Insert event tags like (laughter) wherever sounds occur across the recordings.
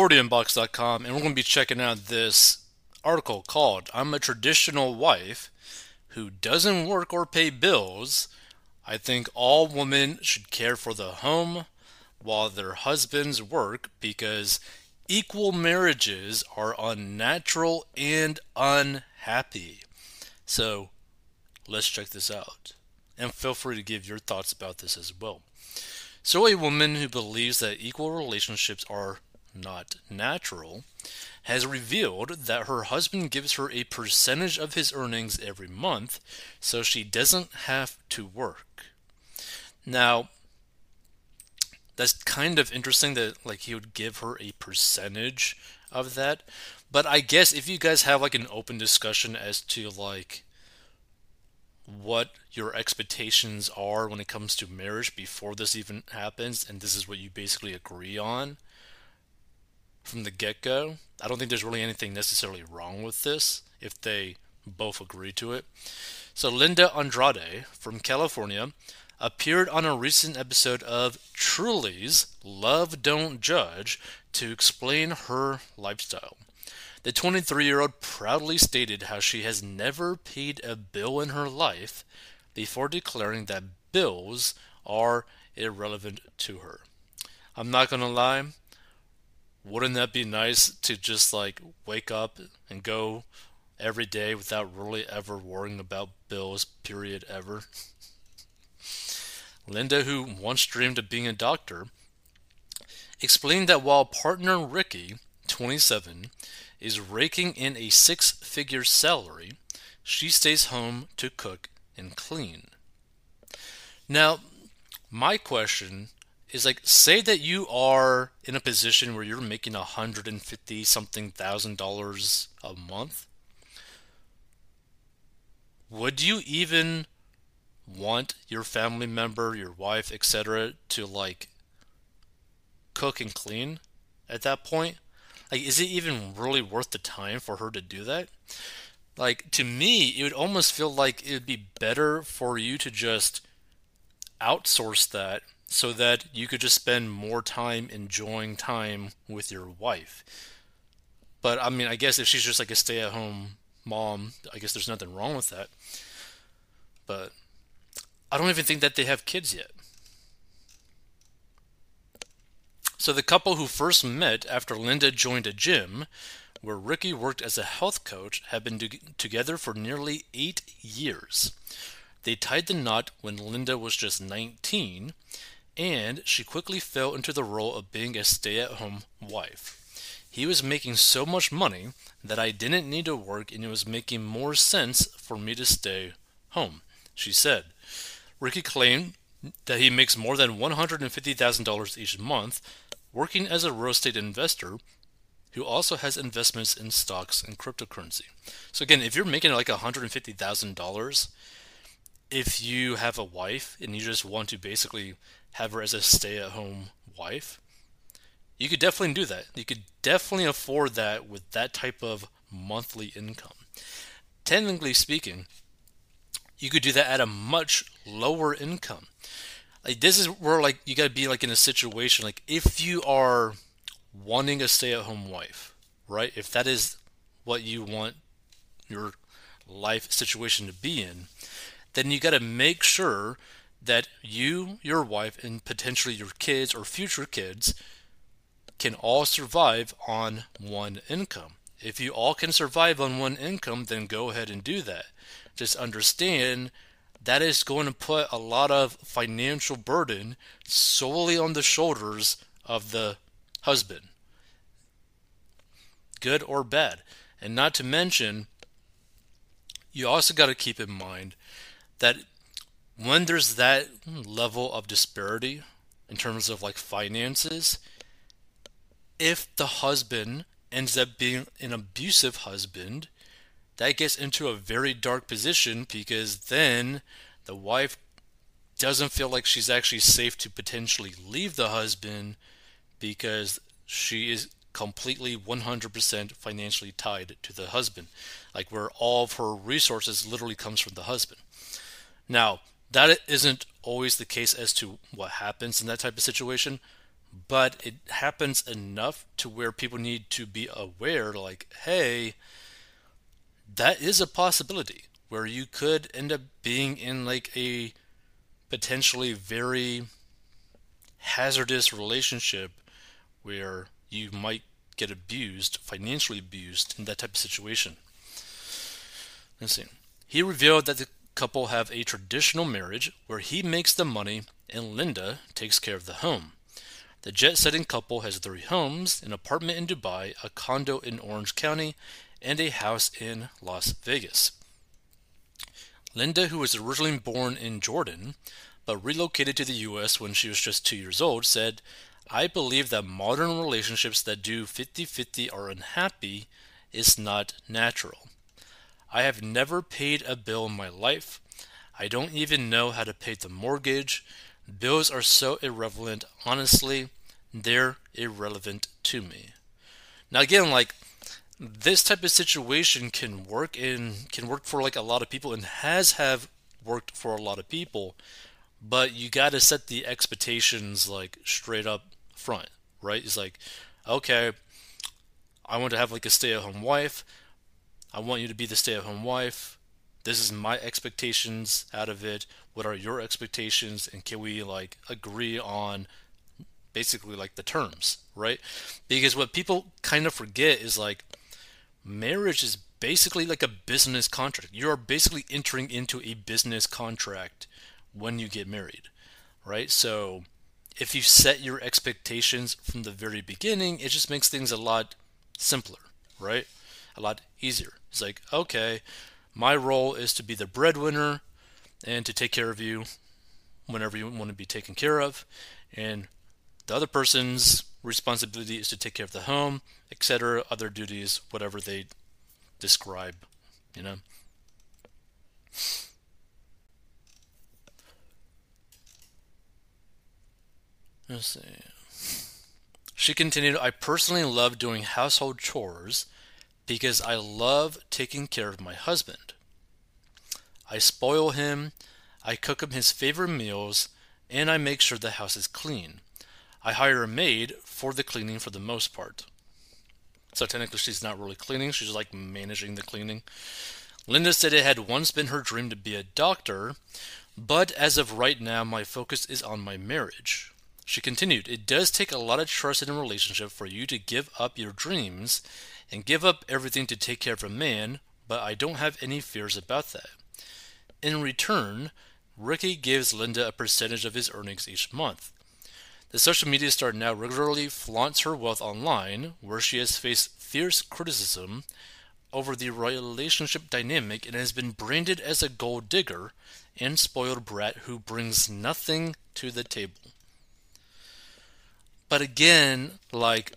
4dmbox.com, and we're going to be checking out this article called I'm a Traditional Wife Who Doesn't Work or Pay Bills. I think all women should care for the home while their husbands work because equal marriages are unnatural and unhappy. So let's check this out. And feel free to give your thoughts about this as well. So, a woman who believes that equal relationships are not natural has revealed that her husband gives her a percentage of his earnings every month so she doesn't have to work. Now, that's kind of interesting that like he would give her a percentage of that. But I guess if you guys have like an open discussion as to like what your expectations are when it comes to marriage before this even happens, and this is what you basically agree on from the get go. I don't think there's really anything necessarily wrong with this if they both agree to it. So, Linda Andrade from California appeared on a recent episode of Truly's Love Don't Judge to explain her lifestyle. The 23 year old proudly stated how she has never paid a bill in her life before declaring that bills are irrelevant to her. I'm not gonna lie, wouldn't that be nice to just like wake up and go every day without really ever worrying about bills, period, ever? (laughs) Linda, who once dreamed of being a doctor, explained that while partner Ricky, 27, is raking in a six figure salary, she stays home to cook and clean. Now, my question is like, say that you are in a position where you're making a hundred and fifty something thousand dollars a month. Would you even want your family member, your wife, etc., to like cook and clean at that point? Like, is it even really worth the time for her to do that? Like, to me, it would almost feel like it would be better for you to just outsource that so that you could just spend more time enjoying time with your wife. But I mean, I guess if she's just like a stay at home mom, I guess there's nothing wrong with that. But I don't even think that they have kids yet. So the couple who first met after Linda joined a gym where Ricky worked as a health coach have been together for nearly eight years. They tied the knot when Linda was just 19, and she quickly fell into the role of being a stay at home wife. He was making so much money that I didn't need to work, and it was making more sense for me to stay home, she said. Ricky claimed that he makes more than $150,000 each month working as a real estate investor who also has investments in stocks and cryptocurrency. So again, if you're making like $150,000, if you have a wife and you just want to basically have her as a stay-at-home wife, you could definitely do that. You could definitely afford that with that type of monthly income. Technically speaking, you could do that at a much lower income like this is where like you got to be like in a situation like if you are wanting a stay-at-home wife right if that is what you want your life situation to be in then you got to make sure that you your wife and potentially your kids or future kids can all survive on one income if you all can survive on one income then go ahead and do that just understand that is going to put a lot of financial burden solely on the shoulders of the husband, good or bad. And not to mention, you also got to keep in mind that when there's that level of disparity in terms of like finances, if the husband ends up being an abusive husband, that gets into a very dark position because then the wife doesn't feel like she's actually safe to potentially leave the husband because she is completely 100% financially tied to the husband. Like where all of her resources literally comes from the husband. Now that isn't always the case as to what happens in that type of situation but it happens enough to where people need to be aware like, hey, that is a possibility where you could end up being in like a potentially very hazardous relationship where you might get abused, financially abused in that type of situation. Let's see. He revealed that the couple have a traditional marriage where he makes the money and Linda takes care of the home. The jet setting couple has three homes an apartment in Dubai, a condo in Orange County, and a house in Las Vegas. Linda, who was originally born in Jordan but relocated to the US when she was just two years old, said, I believe that modern relationships that do 50 50 are unhappy is not natural. I have never paid a bill in my life. I don't even know how to pay the mortgage. Bills are so irrelevant. Honestly, they're irrelevant to me. Now, again, like this type of situation can work in can work for like a lot of people and has have worked for a lot of people but you got to set the expectations like straight up front, right? It's like, okay, I want to have like a stay at home wife. I want you to be the stay at home wife. This is my expectations out of it. What are your expectations? And can we like agree on basically like the terms, right? Because what people kind of forget is like marriage is basically like a business contract. You are basically entering into a business contract when you get married, right? So if you set your expectations from the very beginning, it just makes things a lot simpler, right? A lot easier. It's like, okay, my role is to be the breadwinner and to take care of you whenever you want to be taken care of. And the other person's responsibility is to take care of the home, etc., other duties, whatever they describe, you know. Let's see. She continued, I personally love doing household chores because I love taking care of my husband. I spoil him, I cook him his favorite meals, and I make sure the house is clean. I hire a maid for the cleaning for the most part. So technically, she's not really cleaning, she's like managing the cleaning. Linda said it had once been her dream to be a doctor, but as of right now, my focus is on my marriage. She continued, It does take a lot of trust in a relationship for you to give up your dreams and give up everything to take care of a man, but I don't have any fears about that. In return, Ricky gives Linda a percentage of his earnings each month. The social media star now regularly flaunts her wealth online, where she has faced fierce criticism over the relationship dynamic and has been branded as a gold digger and spoiled brat who brings nothing to the table. But again, like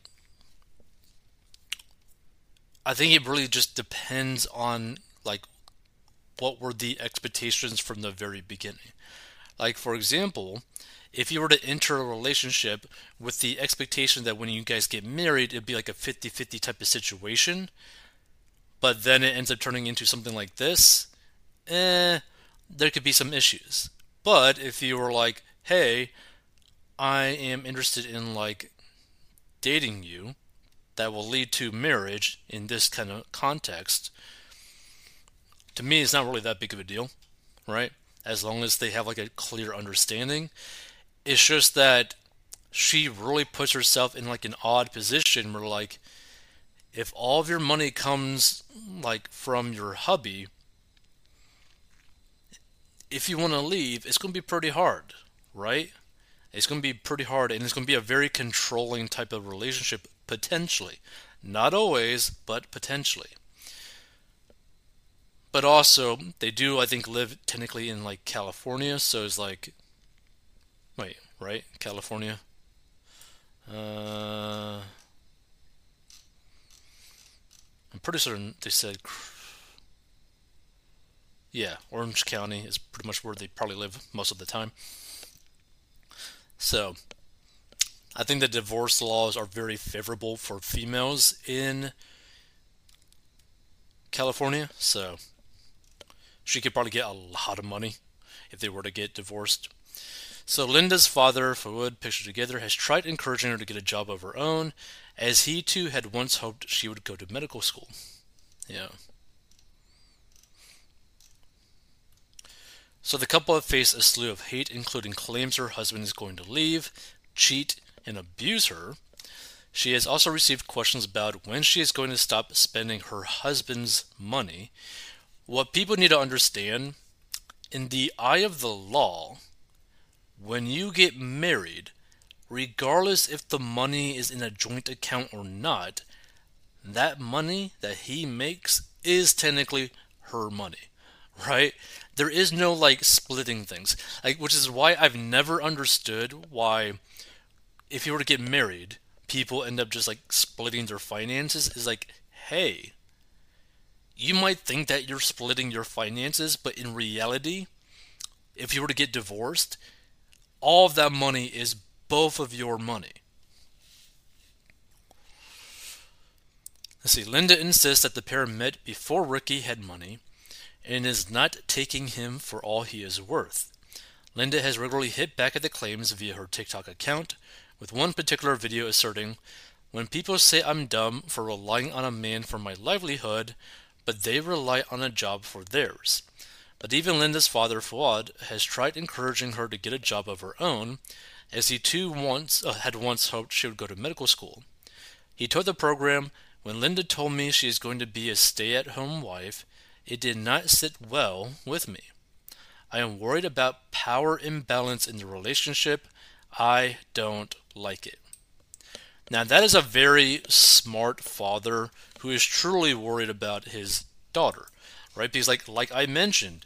I think it really just depends on like what were the expectations from the very beginning. Like for example, if you were to enter a relationship with the expectation that when you guys get married it'd be like a 50-50 type of situation, but then it ends up turning into something like this, eh, there could be some issues. But if you were like, hey, I am interested in like dating you that will lead to marriage in this kind of context, to me, it's not really that big of a deal, right? As long as they have like a clear understanding. It's just that she really puts herself in like an odd position where like if all of your money comes like from your hubby if you want to leave it's going to be pretty hard right it's going to be pretty hard and it's going to be a very controlling type of relationship potentially. Not always, but potentially. But also, they do, I think, live technically in like California, so it's like. Wait, right? California? Uh. I'm pretty certain they said. Yeah, Orange County is pretty much where they probably live most of the time. So, I think the divorce laws are very favorable for females in California. So, she could probably get a lot of money if they were to get divorced. So Linda's father, Fuad, pictured together, has tried encouraging her to get a job of her own, as he too had once hoped she would go to medical school. Yeah. So the couple have faced a slew of hate, including claims her husband is going to leave, cheat, and abuse her. She has also received questions about when she is going to stop spending her husband's money. What people need to understand in the eye of the law, when you get married, regardless if the money is in a joint account or not, that money that he makes is technically her money, right? There is no like splitting things, like which is why I've never understood why if you were to get married, people end up just like splitting their finances is like, hey, you might think that you're splitting your finances, but in reality, if you were to get divorced, all of that money is both of your money. Let's see. Linda insists that the pair met before Ricky had money and is not taking him for all he is worth. Linda has regularly hit back at the claims via her TikTok account, with one particular video asserting, When people say I'm dumb for relying on a man for my livelihood, but they rely on a job for theirs. But even Linda's father, Fuad, has tried encouraging her to get a job of her own, as he too once uh, had once hoped she would go to medical school. He told the program, When Linda told me she is going to be a stay at home wife, it did not sit well with me. I am worried about power imbalance in the relationship. I don't like it. Now, that is a very smart father who is truly worried about his daughter, right? Because, like, like I mentioned,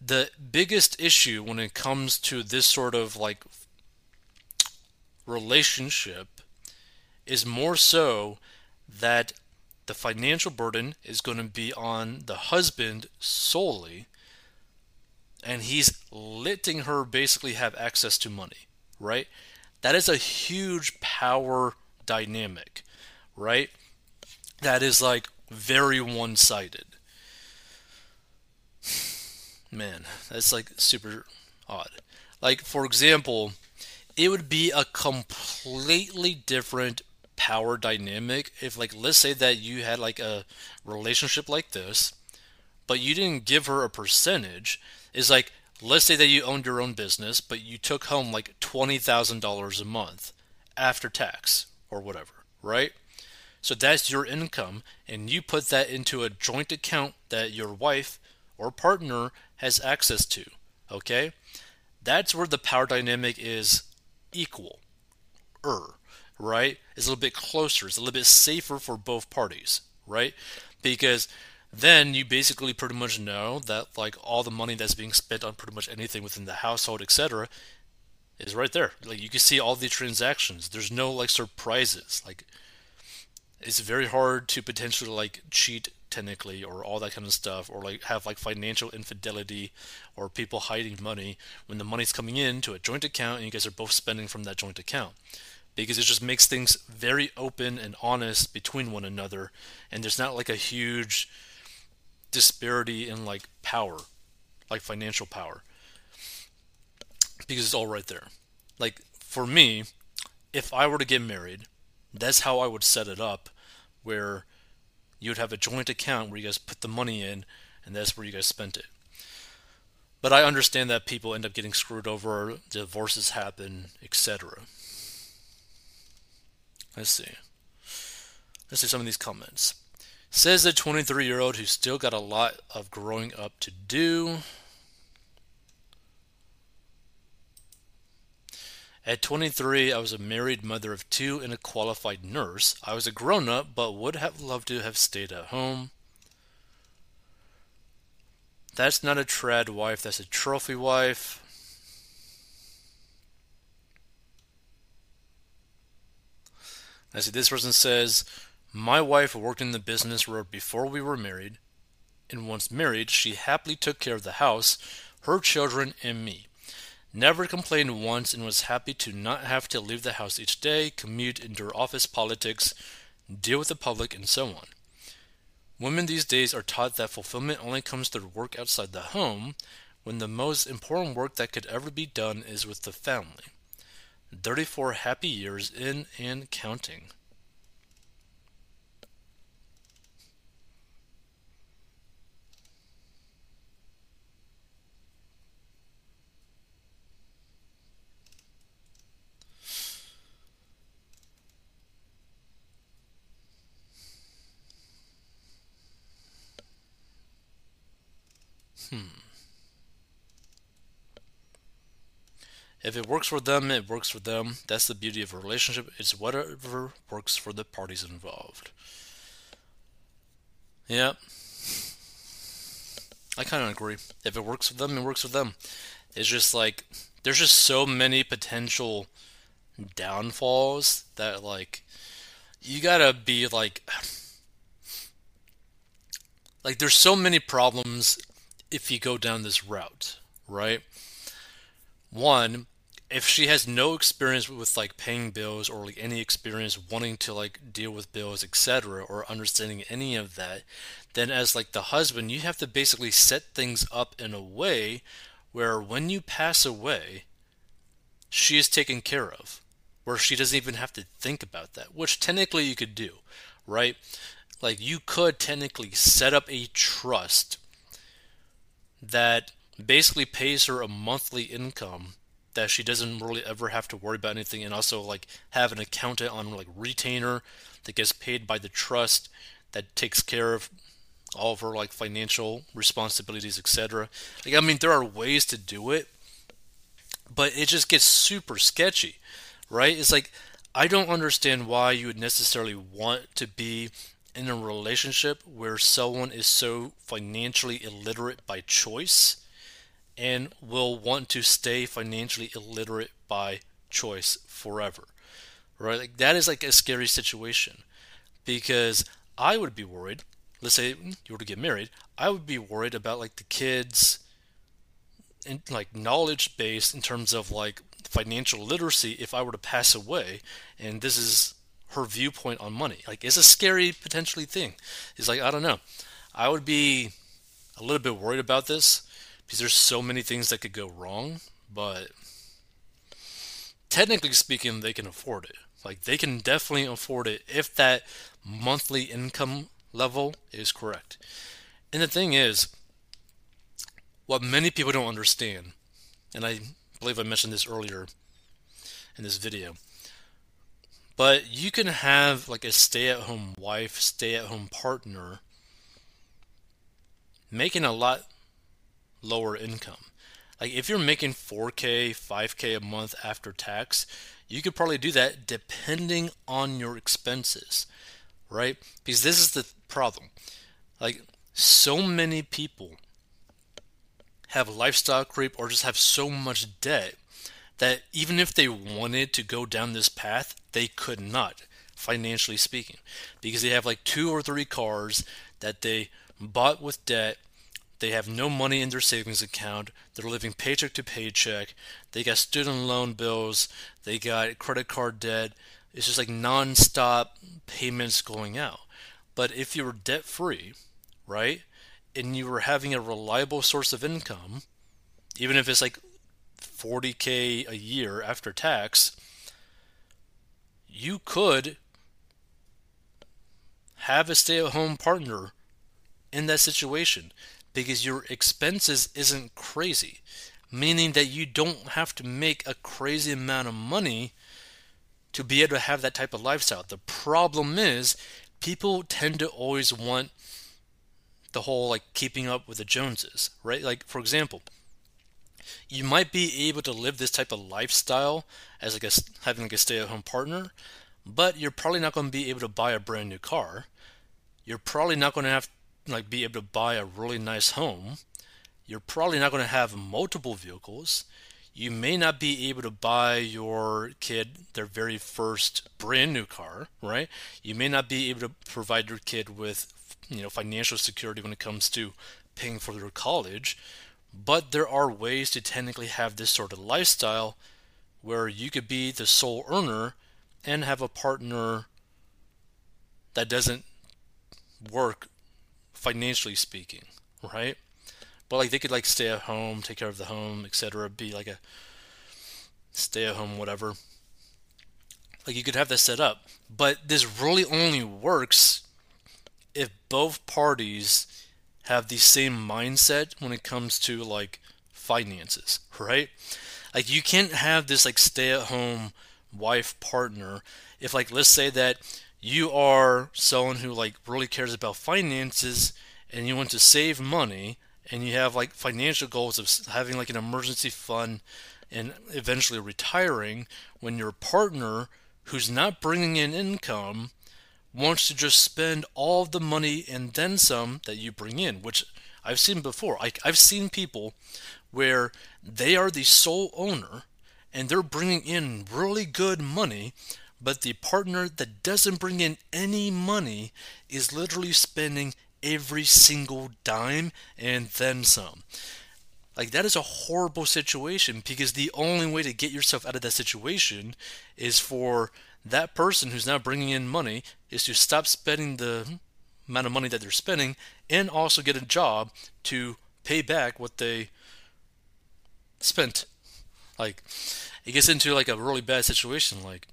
the biggest issue when it comes to this sort of like relationship is more so that the financial burden is going to be on the husband solely and he's letting her basically have access to money right? That is a huge power dynamic right? That is like very one-sided. (sighs) Man, that's like super odd. Like, for example, it would be a completely different power dynamic if, like, let's say that you had like a relationship like this, but you didn't give her a percentage. Is like, let's say that you owned your own business, but you took home like $20,000 a month after tax or whatever, right? So that's your income, and you put that into a joint account that your wife or partner has access to. Okay? That's where the power dynamic is equal. Er, right? It's a little bit closer. It's a little bit safer for both parties, right? Because then you basically pretty much know that like all the money that's being spent on pretty much anything within the household, etc., is right there. Like you can see all the transactions. There's no like surprises. Like it's very hard to potentially like cheat technically or all that kind of stuff or like have like financial infidelity or people hiding money when the money's coming in to a joint account and you guys are both spending from that joint account because it just makes things very open and honest between one another and there's not like a huge disparity in like power like financial power because it's all right there like for me if i were to get married that's how i would set it up where you would have a joint account where you guys put the money in, and that's where you guys spent it. But I understand that people end up getting screwed over, divorces happen, etc. Let's see. Let's see some of these comments. Says the 23 year old who still got a lot of growing up to do. At 23, I was a married mother of two and a qualified nurse. I was a grown up, but would have loved to have stayed at home. That's not a trad wife, that's a trophy wife. I see this person says, My wife worked in the business world before we were married, and once married, she happily took care of the house, her children, and me. Never complained once and was happy to not have to leave the house each day, commute, endure office politics, deal with the public, and so on. Women these days are taught that fulfillment only comes through work outside the home, when the most important work that could ever be done is with the family. 34 happy years in and counting. Hmm. If it works for them, it works for them. That's the beauty of a relationship. It's whatever works for the parties involved. Yeah. I kind of agree. If it works for them, it works for them. It's just like there's just so many potential downfalls that like you gotta be like like there's so many problems if you go down this route, right? One, if she has no experience with like paying bills or like any experience wanting to like deal with bills etc or understanding any of that then as like the husband you have to basically set things up in a way where when you pass away she is taken care of where she doesn't even have to think about that which technically you could do right? Like you could technically set up a trust that basically pays her a monthly income that she doesn't really ever have to worry about anything and also like have an accountant on like retainer that gets paid by the trust that takes care of all of her like financial responsibilities etc like i mean there are ways to do it but it just gets super sketchy right? It's like i don't understand why you would necessarily want to be in a relationship where someone is so financially illiterate by choice and will want to stay financially illiterate by choice forever. Right? Like that is like a scary situation because I would be worried, let's say you were to get married, I would be worried about like the kids and like knowledge base in terms of like financial literacy if I were to pass away and this is her viewpoint on money. Like it's a scary potentially thing. It's like I don't know. I would be a little bit worried about this because there's so many things that could go wrong, but technically speaking, they can afford it. Like they can definitely afford it if that monthly income level is correct. And the thing is, what many people don't understand, and I believe I mentioned this earlier in this video, but you can have like a stay at home wife, stay at home partner making a lot lower income. Like if you're making 4k, 5k a month after tax, you could probably do that depending on your expenses, right? Because this is the problem. Like so many people have lifestyle creep or just have so much debt that even if they wanted to go down this path, they could not, financially speaking, because they have like two or three cars that they bought with debt they have no money in their savings account. They're living paycheck to paycheck. They got student loan bills. They got credit card debt. It's just like non-stop payments going out. But if you were debt free, right, and you were having a reliable source of income, even if it's like 40k a year after tax, you could have a stay at home partner in that situation because your expenses isn't crazy, meaning that you don't have to make a crazy amount of money to be able to have that type of lifestyle. The problem is people tend to always want the whole like keeping up with the Joneses, right? Like for example, you might be able to live this type of lifestyle as like a, having like a stay-at-home partner, but you're probably not going to be able to buy a brand new car. You're probably not going to have like be able to buy a really nice home. You're probably not going to have multiple vehicles. You may not be able to buy your kid their very first brand new car, right? You may not be able to provide your kid with, you know, financial security when it comes to paying for their college. But there are ways to technically have this sort of lifestyle where you could be the sole earner and have a partner that doesn't work financially speaking, right? but like they could like stay at home, take care of the home, etc. Be like a stay at home, whatever. Like you could have that set up, but this really only works if both parties have the same mindset when it comes to like finances, right? Like you can't have this like stay at home wife partner if like let's say that you are someone who like really cares about finances and you want to save money and you have like financial goals of having like an emergency fund and eventually retiring when your partner who's not bringing in income wants to just spend all the money and then some that you bring in, which I've seen before. I, I've seen people where they are the sole owner and they're bringing in really good money, but the partner that doesn't bring in any money is literally spending every single dime and then some. Like that is a horrible situation because the only way to get yourself out of that situation is for that person who's not bringing in money is to stop spending the amount of money that they're spending and also get a job to pay back what they spent. Like it gets into like a really bad situation like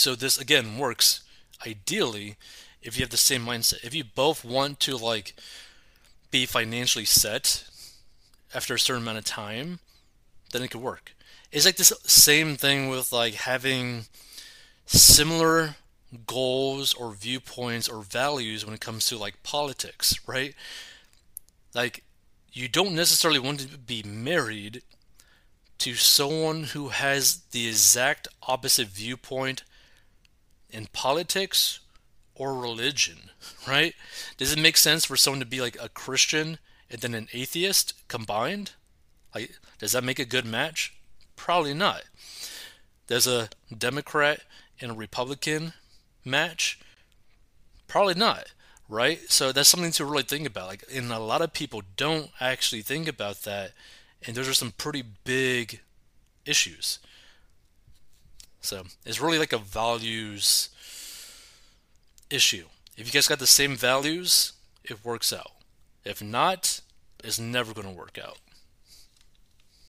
so this again works ideally if you have the same mindset. If you both want to like be financially set after a certain amount of time, then it could work. It's like this same thing with like having similar goals or viewpoints or values when it comes to like politics, right? Like you don't necessarily want to be married to someone who has the exact opposite viewpoint in politics or religion, right? Does it make sense for someone to be like a Christian and then an atheist combined? Like, does that make a good match? Probably not. There's a Democrat and a Republican match? Probably not, right? So that's something to really think about. Like, and a lot of people don't actually think about that, and those are some pretty big issues. So it's really like a values issue. If you guys got the same values, it works out. If not, it's never going to work out.